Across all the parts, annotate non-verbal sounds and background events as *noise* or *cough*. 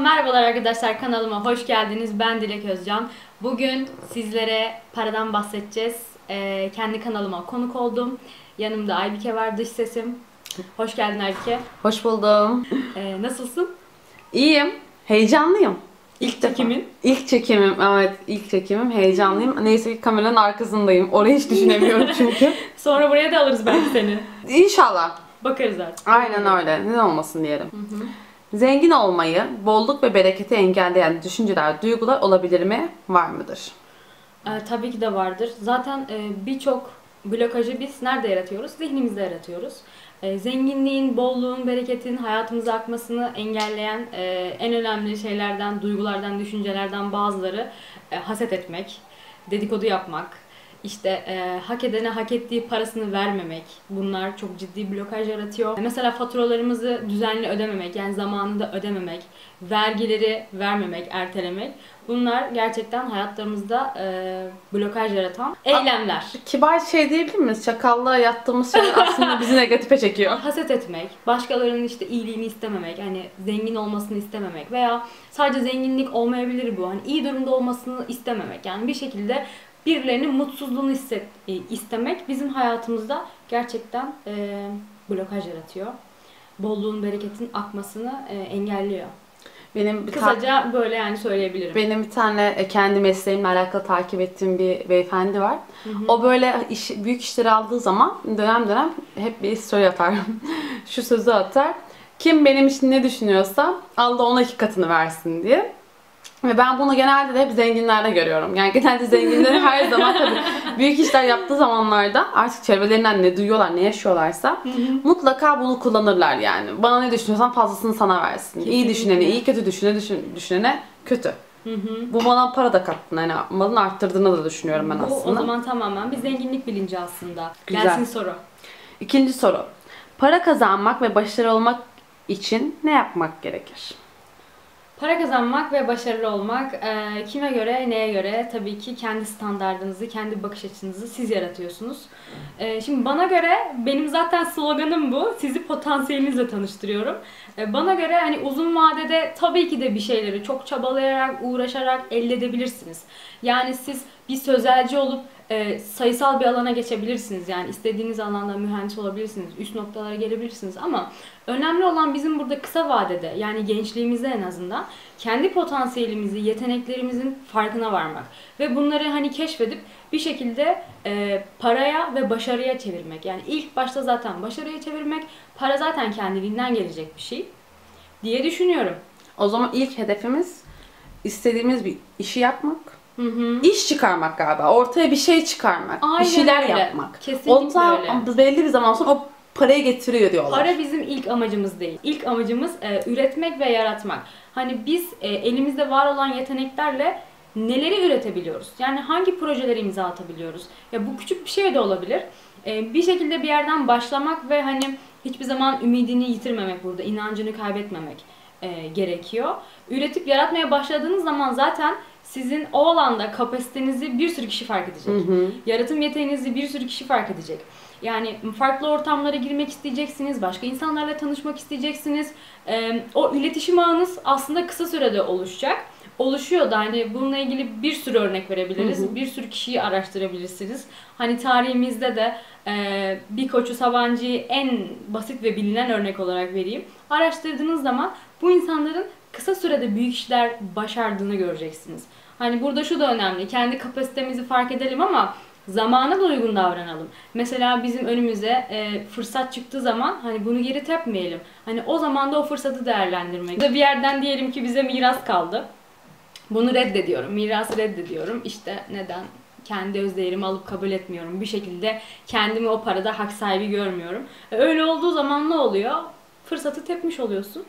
merhabalar arkadaşlar kanalıma hoş geldiniz. Ben Dilek Özcan. Bugün sizlere paradan bahsedeceğiz. Ee, kendi kanalıma konuk oldum. Yanımda Aybike var dış sesim. Hoş geldin Aybike. Hoş buldum. Ee, nasılsın? İyiyim. Heyecanlıyım. İlk çekimin. İlk çekimim. Evet ilk çekimim. Heyecanlıyım. Neyse ki kameranın arkasındayım. Orayı hiç düşünemiyorum *laughs* çünkü. Sonra buraya da alırız belki seni. İnşallah. Bakarız artık. Aynen öyle. Neden olmasın diyelim. Zengin olmayı, bolluk ve bereketi engelleyen düşünceler, duygular olabilir mi? Var mıdır? Ee, tabii ki de vardır. Zaten e, birçok blokajı biz nerede yaratıyoruz? Zihnimizde yaratıyoruz. E, zenginliğin, bolluğun, bereketin hayatımıza akmasını engelleyen e, en önemli şeylerden, duygulardan, düşüncelerden bazıları e, haset etmek, dedikodu yapmak, işte e, hak edene hak ettiği parasını vermemek. Bunlar çok ciddi blokaj yaratıyor. Mesela faturalarımızı düzenli ödememek, yani zamanında ödememek, vergileri vermemek, ertelemek. Bunlar gerçekten hayatlarımızda e, blokaj yaratan eylemler. Kibar şey diyebilir miyiz? Çakallığa yattığımız şey *laughs* aslında bizi negatife çekiyor. Haset etmek, başkalarının işte iyiliğini istememek, hani zengin olmasını istememek veya sadece zenginlik olmayabilir bu. Hani iyi durumda olmasını istememek. Yani bir şekilde birilerinin mutsuzluğunu hisset, e, istemek bizim hayatımızda gerçekten e, blokaj yaratıyor. Bolluğun, bereketin akmasını e, engelliyor. Benim bir Kısaca böyle yani söyleyebilirim. Benim bir tane e, kendi mesleğimle alakalı takip ettiğim bir beyefendi var. O böyle iş, büyük işleri aldığı zaman dönem dönem hep bir story atar. *laughs* Şu sözü atar. Kim benim için ne düşünüyorsa Allah ona iki katını versin diye. Ve ben bunu genelde de hep zenginlerde görüyorum. Yani genelde zenginleri *laughs* her zaman tabii büyük işler yaptığı zamanlarda artık çevrelerinden ne duyuyorlar, ne yaşıyorlarsa mutlaka bunu kullanırlar yani. Bana ne düşünüyorsan fazlasını sana versin. İyi düşünene iyi, kötü düşünene, düşün, düşünene kötü. Bu bana para da kattığını, yani malını arttırdığını da düşünüyorum ben Bu aslında. o zaman tamamen bir zenginlik bilinci aslında. Güzel. Gelsin soru. İkinci soru. Para kazanmak ve başarılı olmak için ne yapmak gerekir? Para kazanmak ve başarılı olmak e, kime göre, neye göre? Tabii ki kendi standartınızı, kendi bakış açınızı siz yaratıyorsunuz. E, şimdi bana göre, benim zaten sloganım bu. Sizi potansiyelinizle tanıştırıyorum. E, bana göre hani uzun vadede tabii ki de bir şeyleri çok çabalayarak, uğraşarak elde edebilirsiniz. Yani siz bir sözelci olup e, sayısal bir alana geçebilirsiniz. Yani istediğiniz alanda mühendis olabilirsiniz, üst noktalara gelebilirsiniz ama önemli olan bizim burada kısa vadede yani gençliğimizde en azından kendi potansiyelimizi, yeteneklerimizin farkına varmak ve bunları hani keşfedip bir şekilde e, paraya ve başarıya çevirmek. Yani ilk başta zaten başarıya çevirmek, para zaten kendiliğinden gelecek bir şey diye düşünüyorum. O zaman ilk hedefimiz istediğimiz bir işi yapmak. Hı hı. İş çıkarmak galiba. Ortaya bir şey çıkarmak. Aynen bir şeyler öyle. yapmak. Kesinlikle Ondan öyle. belli bir zaman sonra o parayı getiriyor diyorlar. Para bizim ilk amacımız değil. İlk amacımız e, üretmek ve yaratmak. Hani biz e, elimizde var olan yeteneklerle neleri üretebiliyoruz? Yani hangi projeleri imza atabiliyoruz? Ya bu küçük bir şey de olabilir. E, bir şekilde bir yerden başlamak ve hani hiçbir zaman ümidini yitirmemek burada, inancını kaybetmemek e, gerekiyor. Üretip yaratmaya başladığınız zaman zaten sizin o alanda kapasitenizi bir sürü kişi fark edecek. Yaratım yeteneğinizi bir sürü kişi fark edecek. Yani farklı ortamlara girmek isteyeceksiniz, başka insanlarla tanışmak isteyeceksiniz. Ee, o iletişim ağınız aslında kısa sürede oluşacak. Oluşuyor da hani bununla ilgili bir sürü örnek verebiliriz. Bir sürü kişiyi araştırabilirsiniz. Hani tarihimizde de e, bir koçu Sabancı'yı en basit ve bilinen örnek olarak vereyim. Araştırdığınız zaman bu insanların kısa sürede büyük işler başardığını göreceksiniz. Hani burada şu da önemli. Kendi kapasitemizi fark edelim ama zamana da uygun davranalım. Mesela bizim önümüze e, fırsat çıktığı zaman hani bunu geri tepmeyelim. Hani o zaman da o fırsatı değerlendirmek. Bir yerden diyelim ki bize miras kaldı. Bunu reddediyorum. Mirası reddediyorum. İşte neden? Kendi öz değerimi alıp kabul etmiyorum. Bir şekilde kendimi o parada hak sahibi görmüyorum. E, Öyle olduğu zaman ne oluyor? Fırsatı tepmiş oluyorsun.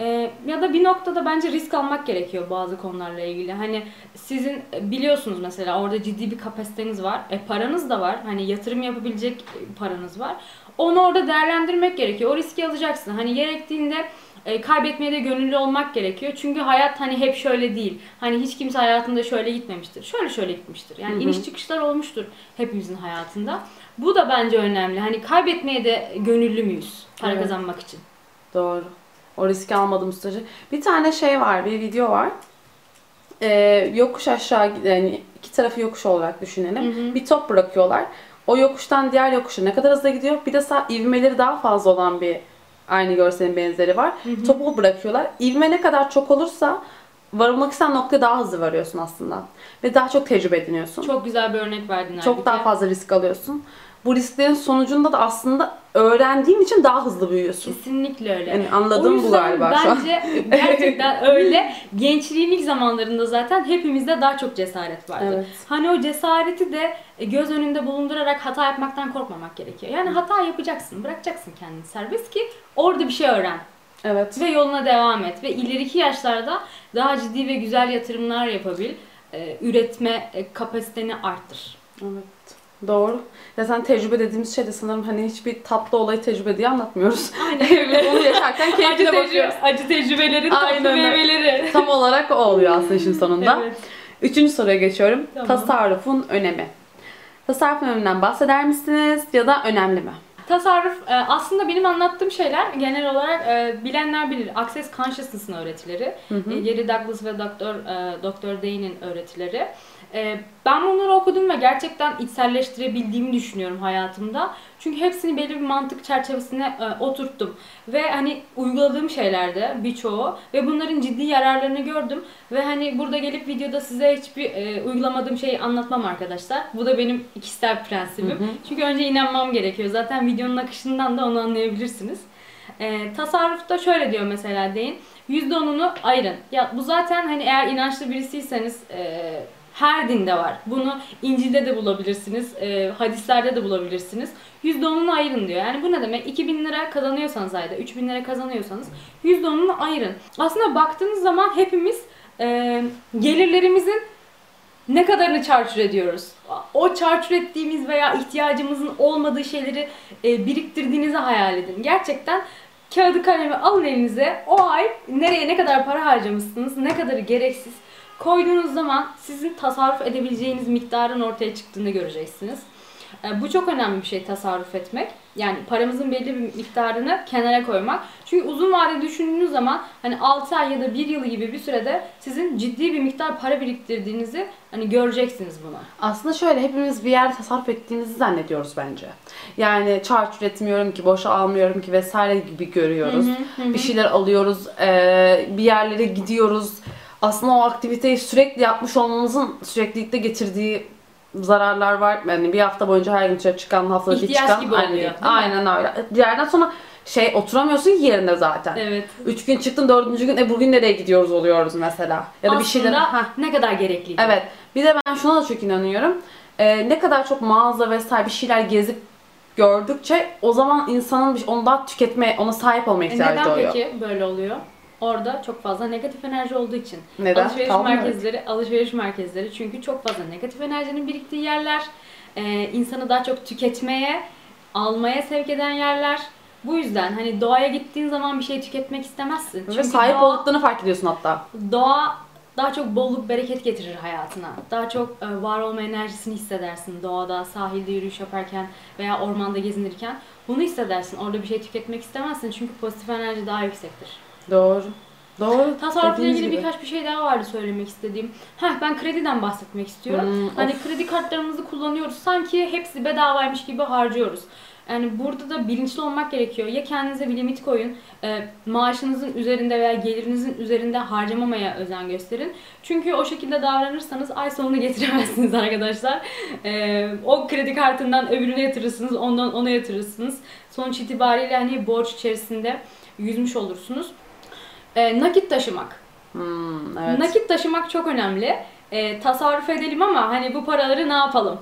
Ee, ya da bir noktada bence risk almak gerekiyor bazı konularla ilgili. Hani sizin e, biliyorsunuz mesela orada ciddi bir kapasiteniz var. E, paranız da var. Hani yatırım yapabilecek e, paranız var. Onu orada değerlendirmek gerekiyor. O riski alacaksın. Hani gerektiğinde e, kaybetmeye de gönüllü olmak gerekiyor. Çünkü hayat hani hep şöyle değil. Hani hiç kimse hayatında şöyle gitmemiştir. Şöyle şöyle gitmiştir. Yani iniş çıkışlar olmuştur hepimizin hayatında. Bu da bence önemli. Hani kaybetmeye de gönüllü müyüz para Evet. kazanmak için? Doğru. O riski almadığım sürece. Bir tane şey var, bir video var. Ee, yokuş aşağı yani iki tarafı yokuş olarak düşünelim. Bir top bırakıyorlar. O yokuştan diğer yokuşa ne kadar hızlı gidiyor? Bir de sağ ivmeleri daha fazla olan bir aynı görselin benzeri var. Topu bırakıyorlar. İvme ne kadar çok olursa varılmak istenen noktaya daha hızlı varıyorsun aslında. Ve daha çok tecrübe ediniyorsun. Çok güzel bir örnek verdin Çok daha fazla risk alıyorsun. Bu risklerin sonucunda da aslında öğrendiğin için daha hızlı büyüyorsun. Kesinlikle öyle. Yani anladığım bu galiba şu an. Bence gerçekten *laughs* öyle. Gençliğin ilk zamanlarında zaten hepimizde daha çok cesaret vardı. Evet. Hani o cesareti de göz önünde bulundurarak hata yapmaktan korkmamak gerekiyor. Yani hata yapacaksın, bırakacaksın kendini serbest ki orada bir şey öğren. Evet. Ve yoluna devam et. Ve ileriki yaşlarda daha ciddi ve güzel yatırımlar yapabil. Ee, üretme e, kapasiteni arttır. Evet. Doğru. Ya sen tecrübe dediğimiz şey de sanırım hani hiçbir tatlı olayı tecrübe diye anlatmıyoruz. Aynen *laughs* öyle. Onu yaşarken acı, keyfine tecrübe, bakıyoruz. acı tecrübelerin tatlı meyveleri. *laughs* Tam olarak o oluyor aslında işin sonunda. Evet. Üçüncü soruya geçiyorum. Tamam. Tasarrufun önemi. Tasarrufun öneminden bahseder misiniz ya da önemli mi? Tasarruf e, aslında benim anlattığım şeyler genel olarak e, bilenler bilir. Access Consciousness'ın öğretileri. E, Gary Douglas ve Doktor Doktor Day'nin öğretileri. E, Ben bunları okudum ve gerçekten içselleştirebildiğimi düşünüyorum hayatımda. Çünkü hepsini belli bir mantık çerçevesine e, oturttum. Ve hani uyguladığım şeylerde birçoğu ve bunların ciddi yararlarını gördüm. Ve hani burada gelip videoda size hiçbir e, uygulamadığım şeyi anlatmam arkadaşlar. Bu da benim kişisel prensibim. Çünkü önce inanmam gerekiyor. Zaten videonun akışından da onu anlayabilirsiniz. E, tasarrufta şöyle diyor mesela deyin. %10'unu ayırın. Ya bu zaten hani eğer inançlı birisiyseniz e, her dinde var. Bunu İncil'de de bulabilirsiniz, e, hadislerde de bulabilirsiniz. %10'unu ayırın diyor. Yani bu ne demek? 2000 lira kazanıyorsanız ayda, 3000 lira kazanıyorsanız %10'unu ayırın. Aslında baktığınız zaman hepimiz e, gelirlerimizin ne kadarını çarçur ediyoruz? O çarçur ettiğimiz veya ihtiyacımızın olmadığı şeyleri e, biriktirdiğinizi hayal edin. Gerçekten kağıdı kalemi alın elinize. O ay nereye ne kadar para harcamışsınız, ne kadarı gereksiz koyduğunuz zaman sizin tasarruf edebileceğiniz miktarın ortaya çıktığını göreceksiniz. E, Bu çok önemli bir şey tasarruf etmek. Yani paramızın belli bir miktarını kenara koymak. Çünkü uzun vade düşündüğünüz zaman hani 6 ay ya da 1 yıl gibi bir sürede sizin ciddi bir miktar para biriktirdiğinizi hani göreceksiniz bunu. Aslında şöyle hepimiz bir yerde tasarruf ettiğimizi zannediyoruz bence. Yani çarçur etmiyorum ki, boşa almıyorum ki vesaire gibi görüyoruz. Bir şeyler alıyoruz, eee, bir yerlere gidiyoruz. Aslında o aktiviteyi sürekli yapmış olmamızın süreklilikte getirdiği zararlar var. Yani bir hafta boyunca her gün dışarı çıkan, haftada bir İhtiyaç çıkan. gibi oluyor, değil. değil mi? Aynen öyle. Bir yerden sonra şey oturamıyorsun ki yerinde zaten. Evet. Üç gün çıktın, dördüncü gün e bugün nereye gidiyoruz oluyoruz mesela. Ya da bir şeyler... Aslında Heh. ne kadar gerekli. Evet. Bir de ben şuna da çok inanıyorum. Ee, ne kadar çok mağaza vesaire bir şeyler gezip gördükçe o zaman insanın bir- onu daha tüketme, ona sahip olma E ihtiyacı Neden doğuyor. peki böyle oluyor? Orada çok fazla negatif enerji olduğu için. Neden? Alışveriş Kalmıyor. merkezleri, alışveriş merkezleri çünkü çok fazla negatif enerjinin biriktiği yerler. Ee, insanı daha çok tüketmeye, almaya sevk eden yerler. Bu yüzden hani doğaya gittiğin zaman bir şey tüketmek istemezsin. Ve Çünkü sahip doğa, olduklarını fark ediyorsun hatta. doğa daha çok bolluk bereket getirir hayatına. Daha çok e, var olma enerjisini hissedersin doğada, sahilde yürüyüş yaparken veya ormanda gezinirken. Bunu hissedersin. Orada bir şey tüketmek istemezsin çünkü pozitif enerji daha yüksektir. Doğru. Doğru. Tasarrufla ilgili gibi. birkaç bir şey daha vardı söylemek istediğim. Heh, ben krediden bahsetmek istiyorum. Hmm, hani kredi kartlarımızı kullanıyoruz. Sanki hepsi bedavaymış gibi harcıyoruz. Yani burada da bilinçli olmak gerekiyor. Ya kendinize bir limit koyun. e, maaşınızın üzerinde veya gelirinizin üzerinde harcamamaya özen gösterin. Çünkü o şekilde davranırsanız ay sonunu getiremezsiniz *laughs* arkadaşlar. E, o kredi kartından öbürüne yatırırsınız, ondan ona yatırırsınız. Sonuç itibariyle hani borç içerisinde yüzmüş olursunuz. E, nakit taşımak. Hmm, evet. Nakit taşımak çok önemli. E, tasarruf edelim ama hani bu paraları ne yapalım?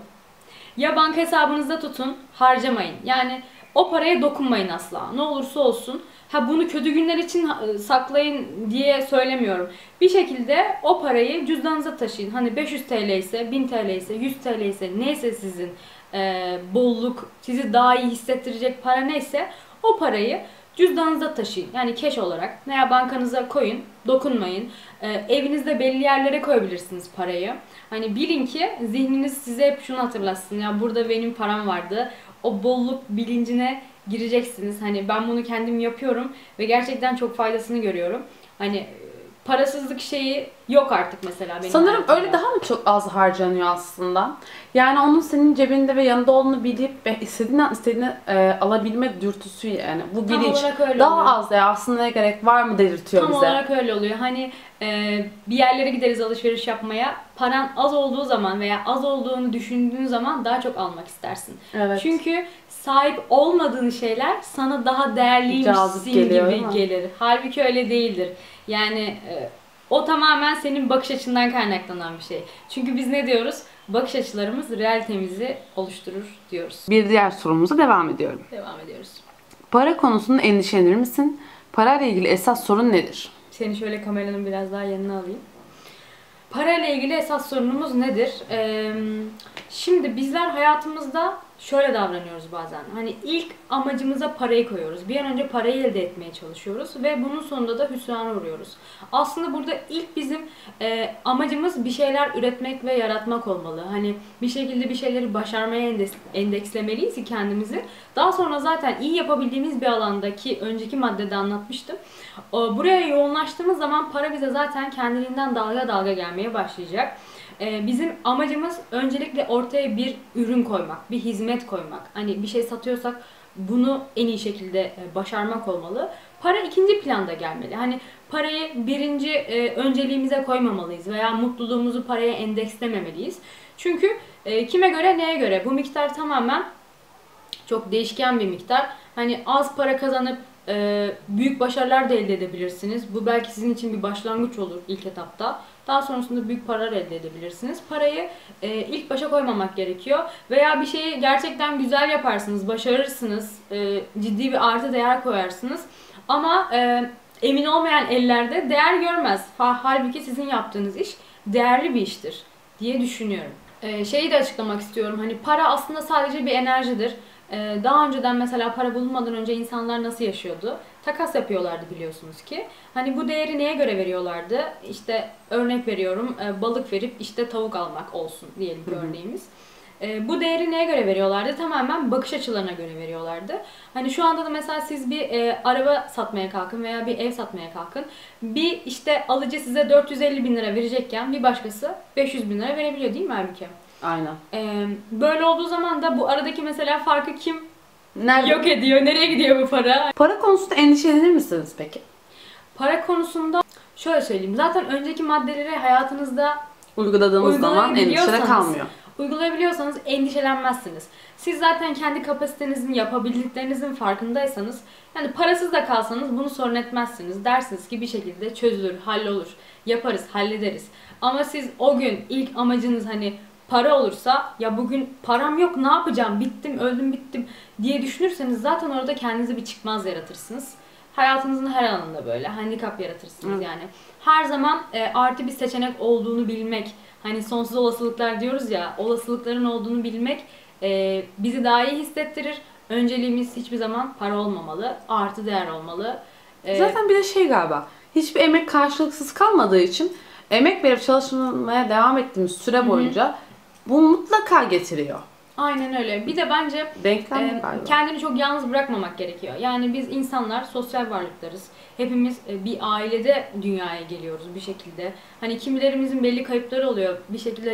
Ya banka hesabınızda tutun, harcamayın. Yani o paraya dokunmayın asla. Ne olursa olsun. Ha bunu kötü günler için e, saklayın diye söylemiyorum. Bir şekilde o parayı cüzdanınıza taşıyın. Hani 500 TL ise, 1000 TL ise, 100 TL ise neyse sizin e, bolluk, sizi daha iyi hissettirecek para neyse o parayı cüzdanınıza taşıyın. Yani cash olarak veya bankanıza koyun, dokunmayın. Ee, evinizde belli yerlere koyabilirsiniz parayı. Hani bilin ki zihniniz size hep şunu hatırlatsın. Ya burada benim param vardı. O bolluk bilincine gireceksiniz. Hani ben bunu kendim yapıyorum ve gerçekten çok faydasını görüyorum. Hani e, parasızlık şeyi yok artık mesela benim Sanırım hayatımda. öyle daha mı çok az harcanıyor aslında? Yani onun senin cebinde ve yanında olduğunu bilip ve istediğini istediğini e, alabilme dürtüsü yani. Bu Tam bilinç olarak öyle daha oluyor. az ya aslında ne gerek var mı dedirtiyor Tam bize. olarak öyle oluyor. Hani e, bir yerlere gideriz alışveriş yapmaya. Paran az olduğu zaman veya az olduğunu düşündüğün zaman daha çok almak istersin. Evet. Çünkü sahip olmadığın şeyler sana daha değerliymişsin Cazip geliyor, değil gibi mi? gelir. Halbuki öyle değildir. Yani e, o tamamen senin bakış açından kaynaklanan bir şey. Çünkü biz ne diyoruz? Bakış açılarımız realitemizi oluşturur diyoruz. Bir diğer sorumuza devam ediyorum. Devam ediyoruz. Para konusunda endişelenir misin? Parayla ilgili esas sorun nedir? Seni şöyle kameranın biraz daha yanına alayım. Parayla ilgili esas sorunumuz nedir? Ee, şimdi bizler hayatımızda şöyle davranıyoruz bazen. Hani ilk amacımıza parayı koyuyoruz. Bir an önce parayı elde etmeye çalışıyoruz ve bunun sonunda da hüsrana uğruyoruz. Aslında burada ilk bizim e, amacımız bir şeyler üretmek ve yaratmak olmalı. Hani bir şekilde bir şeyleri başarmaya endeks, endekslemeliyiz ki kendimizi. Daha sonra zaten iyi yapabildiğimiz bir alandaki önceki maddede anlatmıştım. Buraya yoğunlaştığımız zaman para bize zaten kendiliğinden dalga dalga gelmeye başlayacak. Ee, Bizim amacımız öncelikle ortaya bir ürün koymak, bir hizmet koymak. Hani bir şey satıyorsak bunu en iyi şekilde e, başarmak olmalı. Para ikinci planda gelmeli. Hani parayı birinci e, önceliğimize koymamalıyız veya mutluluğumuzu paraya endekslememeliyiz. Çünkü e, kime göre neye göre bu miktar tamamen çok değişken bir miktar. Hani az para kazanıp büyük başarılar da elde edebilirsiniz. Bu belki sizin için bir başlangıç olur ilk etapta. Daha sonrasında büyük paralar elde edebilirsiniz. Parayı e, ilk başa koymamak gerekiyor. Veya bir şeyi gerçekten güzel yaparsınız, başarırsınız, e, ciddi bir artı değer koyarsınız. Ama e, emin olmayan ellerde değer görmez. Ha- Halbuki sizin yaptığınız iş değerli bir iştir diye düşünüyorum. E, şeyi de açıklamak istiyorum. Hani para aslında sadece bir enerjidir. Ee, Daha önceden mesela para bulunmadan önce insanlar nasıl yaşıyordu? Takas yapıyorlardı biliyorsunuz ki. Hani bu değeri neye göre veriyorlardı? İşte örnek veriyorum e, balık verip işte tavuk almak olsun diyelim ki örneğimiz. E, Bu değeri neye göre veriyorlardı? Tamamen bakış açılarına göre veriyorlardı. Hani şu anda da mesela siz bir e, araba satmaya kalkın veya bir ev satmaya kalkın. Bir işte alıcı size 450 bin lira verecekken bir başkası 500 bin lira verebiliyor değil mi halbuki? Aynen. Ee, böyle olduğu zaman da bu aradaki mesela farkı kim Nerede? yok ediyor? Nereye gidiyor bu para? Para konusunda endişelenir misiniz peki? Para konusunda şöyle söyleyeyim. Zaten önceki maddeleri hayatınızda Uyguladığımız zaman endişe Uygulayabiliyorsanız- kalmıyor. uygulayabiliyorsanız endişelenmezsiniz. Siz zaten kendi kapasitenizin, yapabildiklerinizin farkındaysanız yani parasız da kalsanız bunu sorun etmezsiniz. Dersiniz ki bir şekilde çözülür, hallolur. Yaparız, hallederiz. Ama siz o gün ilk amacınız hani para olursa ya bugün param yok ne yapacağım bittim öldüm bittim diye düşünürseniz zaten orada kendinize bir çıkmaz yaratırsınız. Hayatınızın her alanında böyle handikap yaratırsınız Evet. yani. Her zaman e, artı bir seçenek olduğunu bilmek, hani sonsuz olasılıklar diyoruz ya, olasılıkların olduğunu bilmek e, bizi daha iyi hissettirir. Önceliğimiz hiçbir zaman para olmamalı, artı değer olmalı. E, Zaten bir de şey galiba. Hiçbir emek karşılıksız kalmadığı için emek verip çalışmaya devam ettiğimiz süre boyunca bu mutlaka getiriyor. Aynen öyle. Bir de bence galiba. kendini çok yalnız bırakmamak gerekiyor. Yani biz insanlar sosyal varlıklarız. Hepimiz e, bir ailede dünyaya geliyoruz bir şekilde. Hani kimilerimizin belli kayıpları oluyor. Bir şekilde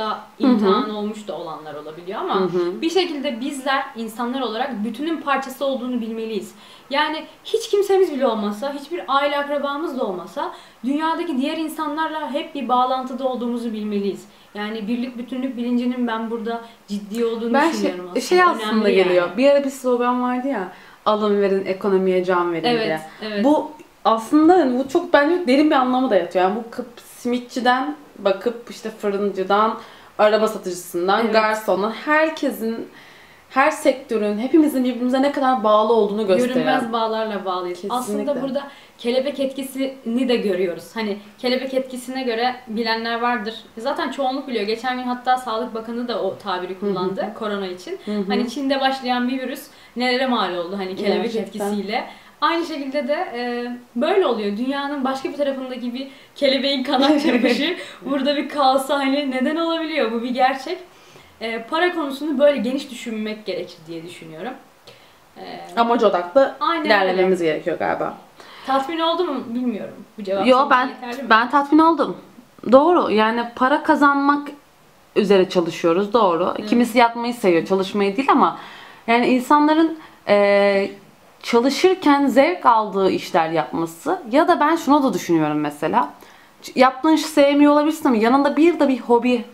yalnızlıkta imtihan olmuş da olanlar olabiliyor ama Hı hı. bir şekilde bizler insanlar olarak bütünün parçası olduğunu bilmeliyiz. Yani hiç kimsemiz bile olmasa, hiçbir aile akrabamız da olmasa dünyadaki diğer insanlarla hep bir bağlantıda olduğumuzu bilmeliyiz. Yani birlik bütünlük bilincinin ben burada ciddi olduğunu Ben şey, düşünüyorum aslında. şey aslında Önemli geliyor. yani. Bir ara bir slogan vardı ya. Alın verin ekonomiye can verin Evet, diye. evet. Bu aslında hani bu çok bence derin bir anlamı da yatıyor. Yani bu simitçiden bakıp işte fırıncıdan, araba satıcısından, Evet. garsondan herkesin her sektörün hepimizin birbirimize ne kadar bağlı olduğunu gösteriyor. Görünmez bağlarla bağlıyız. Kesinlikle. Aslında burada kelebek etkisini de görüyoruz. Hani kelebek etkisine göre bilenler vardır. Zaten çoğunluk biliyor. Geçen gün hatta Sağlık Bakanı da o tabiri kullandı korona için. Hı hı. Hani Çin'de başlayan bir virüs nelere mal oldu hani kelebek Gerçekten. etkisiyle. Aynı şekilde de e, böyle oluyor. Dünyanın başka bir tarafındaki bir kelebeğin kanat *laughs* çırpışı burada bir kaosa hani neden olabiliyor? Bu bir gerçek. E, para konusunu böyle geniş düşünmek gerekir diye düşünüyorum. Ee, Amaç odaklı Aynen ilerlememiz gerekiyor galiba. tatmin oldu mu bilmiyorum bu cevap. Yo ben ben tatmin oldum. Doğru. Yani para kazanmak üzere çalışıyoruz. Doğru. Kimisi yatmayı seviyor, çalışmayı değil ama yani insanların eee, çalışırken zevk aldığı işler yapması ya da ben şunu da düşünüyorum mesela. Yaptığın işi sevmiyor olabilirsin ama yanında bir de bir hobi,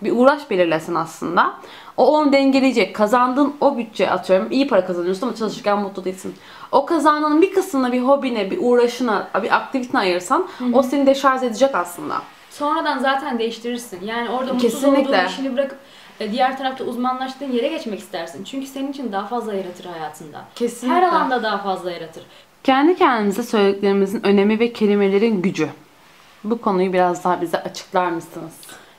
bir uğraş belirlesin aslında. O onu dengeleyecek. Kazandığın o bütçe atıyorum. iyi para kazanıyorsun ama çalışırken mutlu değilsin. O kazandığın bir kısmını bir hobine, bir uğraşına, bir aktivitene ayırsan o seni deşarj edecek aslında. Sonradan zaten değiştirirsin. Yani orada mutsuz Kesinlikle. olduğun işini bırakıp diğer tarafta uzmanlaştığın yere geçmek istersin. Çünkü senin için daha fazla yaratır hayatında. Kesinlikle. Her alanda daha fazla yaratır. Kendi kendimize söylediklerimizin önemi ve kelimelerin gücü. Bu konuyu biraz daha bize açıklar mısınız?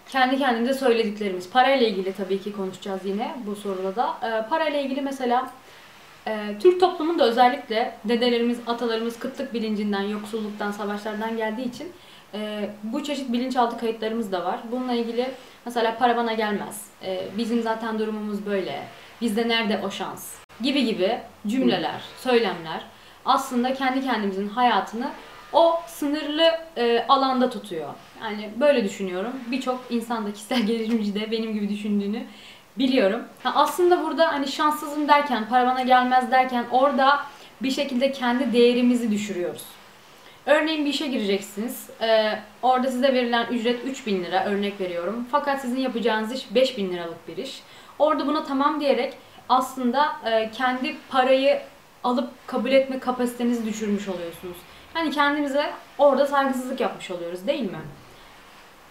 Kendi kendimize söylediklerimiz. Parayla ilgili tabii ki konuşacağız yine bu soruda da. Ee, parayla ilgili mesela e, Türk toplumunda özellikle dedelerimiz, atalarımız kıtlık bilincinden, yoksulluktan, savaşlardan geldiği için e, bu çeşit bilinçaltı kayıtlarımız da var. Bununla ilgili mesela para bana gelmez. E, bizim zaten durumumuz böyle. Bizde nerede o şans? Gibi gibi cümleler, söylemler aslında kendi kendimizin hayatını o sınırlı e, alanda tutuyor. Yani böyle düşünüyorum. Birçok insan da kişisel *laughs* gelişimci de benim gibi düşündüğünü biliyorum. Ha, aslında burada hani şanssızım derken, para bana gelmez derken orada bir şekilde kendi değerimizi düşürüyoruz. Örneğin bir işe gireceksiniz. Ee, orada size verilen ücret 3000 lira örnek veriyorum. Fakat sizin yapacağınız iş 5000 liralık bir iş. Orada buna tamam diyerek aslında e, kendi parayı alıp kabul etme kapasitenizi düşürmüş oluyorsunuz. Hani kendimize orada saygısızlık yapmış oluyoruz değil mi?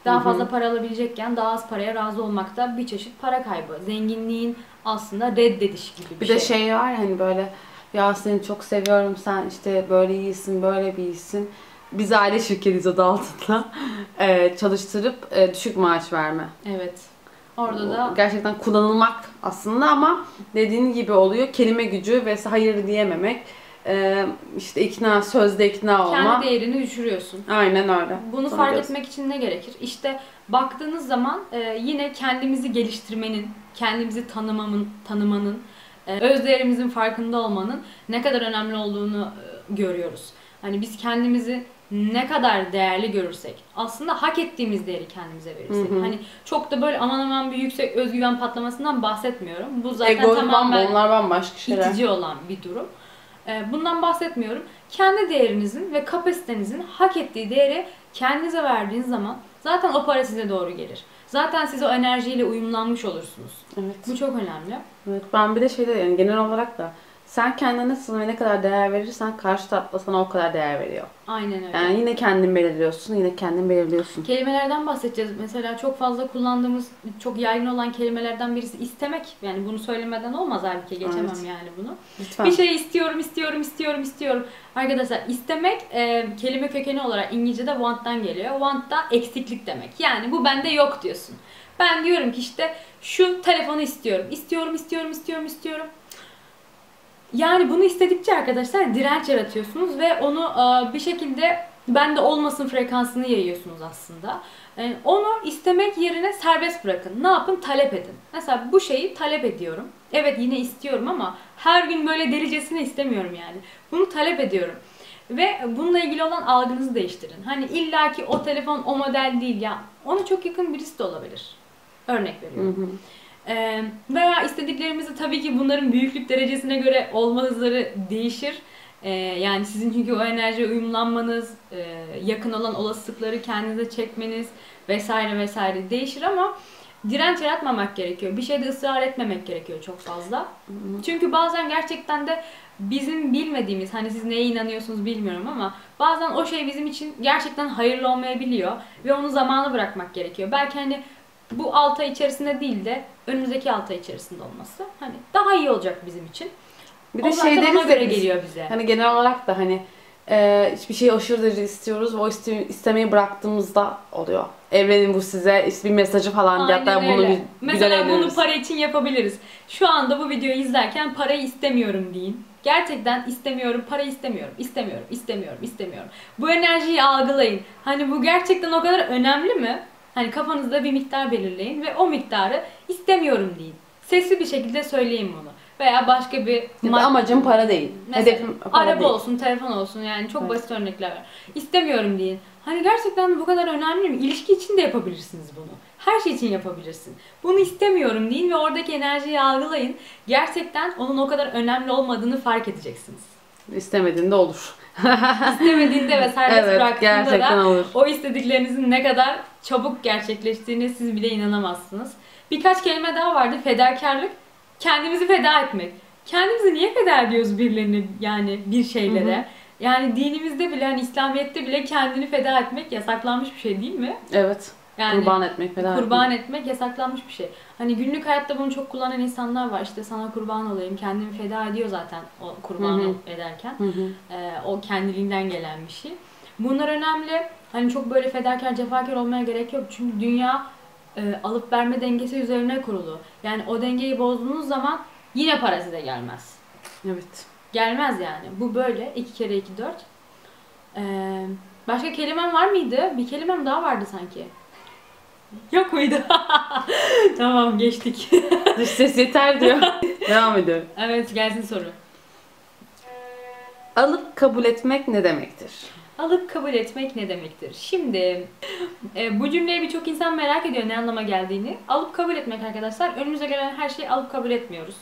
Daha fazla para alabilecekken daha az paraya razı olmak da bir çeşit para kaybı. Zenginliğin aslında reddediş gibi bir, Bir şey. de şey var hani böyle ya seni çok seviyorum sen işte böyle iyisin böyle bir iyisin. Biz aile şirketiyiz adı altında. *laughs* Ee, çalıştırıp e, düşük maaş verme. Evet. Orada da gerçekten kullanılmak aslında ama dediğin gibi oluyor. Kelime gücü ve hayır diyememek. e, işte ikna, sözde ikna olma. kendi değerini düşürüyorsun. Aynen öyle. Bunu Sana fark etmek için ne gerekir? İşte baktığınız zaman e, yine kendimizi geliştirmenin, kendimizi tanımamın, tanımanın, e, öz değerimizin farkında olmanın ne kadar önemli olduğunu e, görüyoruz. Hani biz kendimizi ne kadar değerli görürsek, aslında hak ettiğimiz değeri kendimize verirsek. Hı hı. Hani çok da böyle aman aman bir yüksek özgüven patlamasından bahsetmiyorum. Bu zaten Ego tamamen onlar bambaşka şeyler. itici olan bir durum. Ee, Bundan bahsetmiyorum. Kendi değerinizin ve kapasitenizin hak ettiği değeri kendinize verdiğiniz zaman zaten o para size doğru gelir. Zaten siz o enerjiyle uyumlanmış olursunuz. Evet. Bu çok önemli. Evet, ben bir de şeyde yani genel olarak da sen kendine nasıl ve ne kadar değer verirsen karşı taraf da sana o kadar değer veriyor. Aynen öyle. Yani yine kendin belirliyorsun, yine kendin belirliyorsun. Kelimelerden bahsedeceğiz. Mesela çok fazla kullandığımız, çok yaygın olan kelimelerden birisi istemek. Yani bunu söylemeden olmaz halbuki geçemem Evet. yani bunu. Lütfen. Bir şey istiyorum, istiyorum, istiyorum, istiyorum. Arkadaşlar istemek e, kelime kökeni olarak İngilizce'de want'tan geliyor. Want da eksiklik demek. Yani bu bende yok diyorsun. Ben diyorum ki işte şu telefonu istiyorum. İstiyorum, istiyorum, istiyorum, istiyorum. Yani bunu istedikçe arkadaşlar direnç yaratıyorsunuz ve onu e, bir şekilde bende olmasın frekansını yayıyorsunuz aslında. E, onu istemek yerine serbest bırakın. Ne yapın? Talep edin. Mesela bu şeyi talep ediyorum. Evet yine istiyorum ama her gün böyle delicesine istemiyorum yani. Bunu talep ediyorum. Ve bununla ilgili olan algınızı değiştirin. Hani illaki o telefon o model değil ya. Ona çok yakın birisi de olabilir. Örnek veriyorum. Hı hı. Ee, veya istediklerimizi tabii ki bunların büyüklük derecesine göre olma hızları değişir. Ee, yani sizin çünkü o enerjiye uyumlanmanız, e, yakın olan olasılıkları kendinize çekmeniz vesaire vesaire değişir ama direnç yaratmamak gerekiyor. Bir şeyde ısrar etmemek gerekiyor çok fazla. Çünkü bazen gerçekten de bizim bilmediğimiz, hani siz neye inanıyorsunuz bilmiyorum ama bazen o şey bizim için gerçekten hayırlı olmayabiliyor ve onu zamana bırakmak gerekiyor. Belki hani bu 6 ay içerisinde değil de önümüzdeki 6 ay içerisinde olması hani daha iyi olacak bizim için. Bir de şey deriz göre biz, geliyor bize. hani genel olarak da hani e, hiçbir şeyi aşırı derece istiyoruz o iste- istemeyi bıraktığımızda oluyor. Evrenin bu size işte bir mesajı falan diye hatta Aynen bunu bir Mesela güzel bunu evleniriz. para için yapabiliriz. Şu anda bu videoyu izlerken parayı istemiyorum deyin. Gerçekten istemiyorum, para istemiyorum, istemiyorum, istemiyorum, istemiyorum. Bu enerjiyi algılayın. Hani bu gerçekten o kadar önemli mi? Hani kafanızda bir miktar belirleyin ve o miktarı istemiyorum deyin. Sesli bir şekilde söyleyin bunu. veya başka bir madde- Amacım para değil. Mesela Hedefim para araba değil. olsun, telefon olsun yani çok Evet. basit örnekler var. İstemiyorum deyin. Hani gerçekten de bu kadar önemli mi? İlişki için de yapabilirsiniz bunu. Her şey için yapabilirsin. Bunu istemiyorum deyin ve oradaki enerjiyi algılayın. Gerçekten onun o kadar önemli olmadığını fark edeceksiniz. İstemediğinde olur. *laughs* İstemediğinde ve serbest evet bıraktığında da olur. o istediklerinizin ne kadar çabuk gerçekleştiğine siz bile inanamazsınız. Birkaç kelime daha vardı. Fedakarlık. Kendimizi feda etmek. Kendimizi niye feda ediyoruz birilerine yani bir şeylere? Hı hı. Yani dinimizde bile hani İslamiyet'te bile kendini feda etmek yasaklanmış bir şey değil mi? Evet. Yani kurban etmek falan. kurban etmek yasaklanmış bir şey. Hani günlük hayatta bunu çok kullanan insanlar var. İşte sana kurban olayım, kendimi feda ediyor zaten o kurban Hı hı. ederken. Hı hı. Ee, o kendiliğinden gelen bir şey. Bunlar önemli. Hani çok böyle fedakar, cefakar olmaya gerek yok. Çünkü dünya e, alıp verme dengesi üzerine kurulu. Yani o dengeyi bozduğunuz zaman yine para size gelmez. Evet. Gelmez yani. Bu böyle. 2 kere 2 4. Ee, başka kelimem var mıydı? Bir kelimem daha vardı sanki. Yok muydu? *laughs* tamam geçtik. Dış ses yeter diyor. *laughs* Devam ediyorum. evet gelsin soru. Alıp kabul etmek ne demektir? Alıp kabul etmek ne demektir? Şimdi e, bu cümleyi birçok insan merak ediyor ne anlama geldiğini. Alıp kabul etmek arkadaşlar önümüze gelen her şeyi alıp kabul etmiyoruz.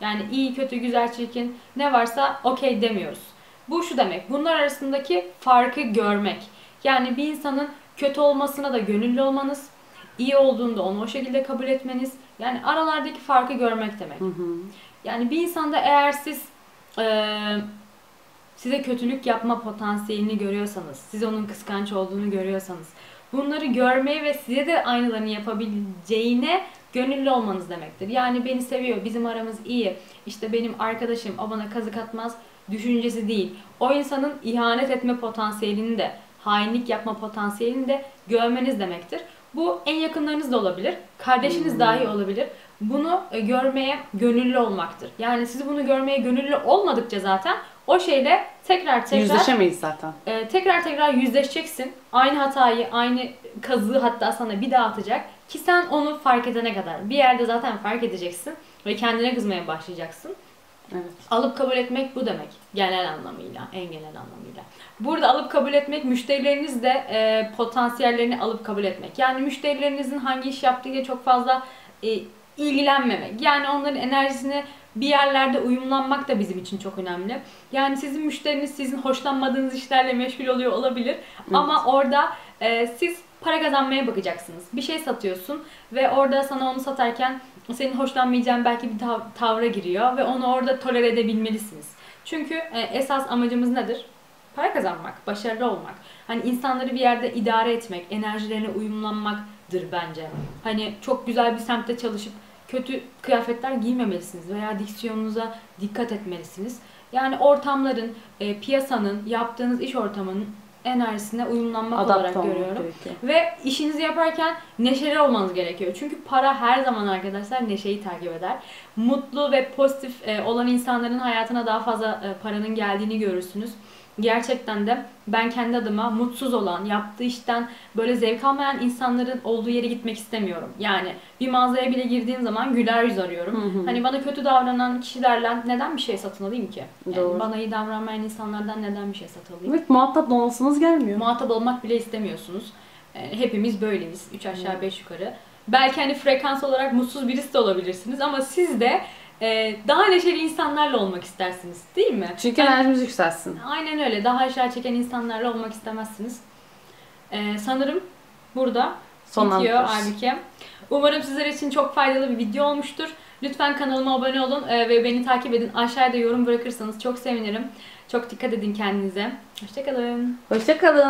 Yani iyi, kötü, güzel, çirkin ne varsa okey demiyoruz. Bu şu demek. Bunlar arasındaki farkı görmek. Yani bir insanın kötü olmasına da gönüllü olmanız, iyi olduğunda onu o şekilde kabul etmeniz. Yani aralardaki farkı görmek demek. Hı hı. Yani bir insanda eğer siz eee, size kötülük yapma potansiyelini görüyorsanız, siz onun kıskanç olduğunu görüyorsanız, bunları görmeyi ve size de aynılarını yapabileceğine gönüllü olmanız demektir. Yani beni seviyor, bizim aramız iyi, işte benim arkadaşım, o bana kazık atmaz düşüncesi değil. O insanın ihanet etme potansiyelini de, hainlik yapma potansiyelini de görmeniz demektir. Bu en yakınlarınız da olabilir, kardeşiniz dahi olabilir. Bunu e, görmeye gönüllü olmaktır. Yani siz bunu görmeye gönüllü olmadıkça zaten o şeyle tekrar tekrar Yüzleşemeyiz zaten. e, tekrar tekrar yüzleşeceksin. Aynı hatayı, aynı kazığı hatta sana bir daha atacak ki sen onu fark edene kadar bir yerde zaten fark edeceksin ve kendine kızmaya başlayacaksın. Evet. Alıp kabul etmek bu demek. Genel anlamıyla, en genel anlamıyla. Burada alıp kabul etmek, müşterileriniz de e, potansiyellerini alıp kabul etmek. Yani müşterilerinizin hangi iş yaptığıyla çok fazla e, ilgilenmemek. Yani onların enerjisine bir yerlerde uyumlanmak da bizim için çok önemli. Yani sizin müşteriniz sizin hoşlanmadığınız işlerle meşgul oluyor olabilir. Ama orada e, siz para kazanmaya bakacaksınız. Bir şey satıyorsun ve orada sana onu satarken senin hoşlanmayacağın belki bir tav- tavra giriyor ve onu orada tolere edebilmelisiniz. Çünkü e, esas amacımız nedir? Para kazanmak, başarılı olmak. Hani insanları bir yerde idare etmek, enerjilerine uyumlanmaktır bence. Hani çok güzel bir semtte çalışıp kötü kıyafetler giymemelisiniz veya diksiyonunuza dikkat etmelisiniz. Yani ortamların, e, piyasanın, yaptığınız iş ortamının enerjisine uyumlanmak Adapte olarak olmak görüyorum. Ve işinizi yaparken neşeli olmanız gerekiyor. Çünkü para her zaman arkadaşlar neşeyi takip eder. Mutlu ve pozitif e, olan insanların hayatına daha fazla e, paranın geldiğini görürsünüz. Gerçekten de ben kendi adıma mutsuz olan, yaptığı işten böyle zevk almayan insanların olduğu yere gitmek istemiyorum. Yani bir mağazaya bile girdiğim zaman güler yüz arıyorum. Hı hı. Hani bana kötü davranan kişilerle neden bir şey satın alayım ki? Yani Doğru. bana iyi davranmayan insanlardan neden bir şey satın alayım? Evet muhatap olmasınız gelmiyor. muhatap olmak bile istemiyorsunuz. Yani hepimiz böyleyiz. Üç aşağı beş yukarı. Belki hani frekans olarak mutsuz birisi de olabilirsiniz ama siz de e, daha neşeli insanlarla olmak istersiniz. Değil mi? Çünkü enerjimiz yükselsin. Aynen öyle. Daha aşağı çeken insanlarla olmak istemezsiniz. E, sanırım burada bitiyor halbuki. Umarım sizler için çok faydalı bir video olmuştur. Lütfen kanalıma abone olun e, ve beni takip edin. Aşağıda yorum bırakırsanız çok sevinirim. Çok dikkat edin kendinize. Hoşçakalın. Hoşçakalın.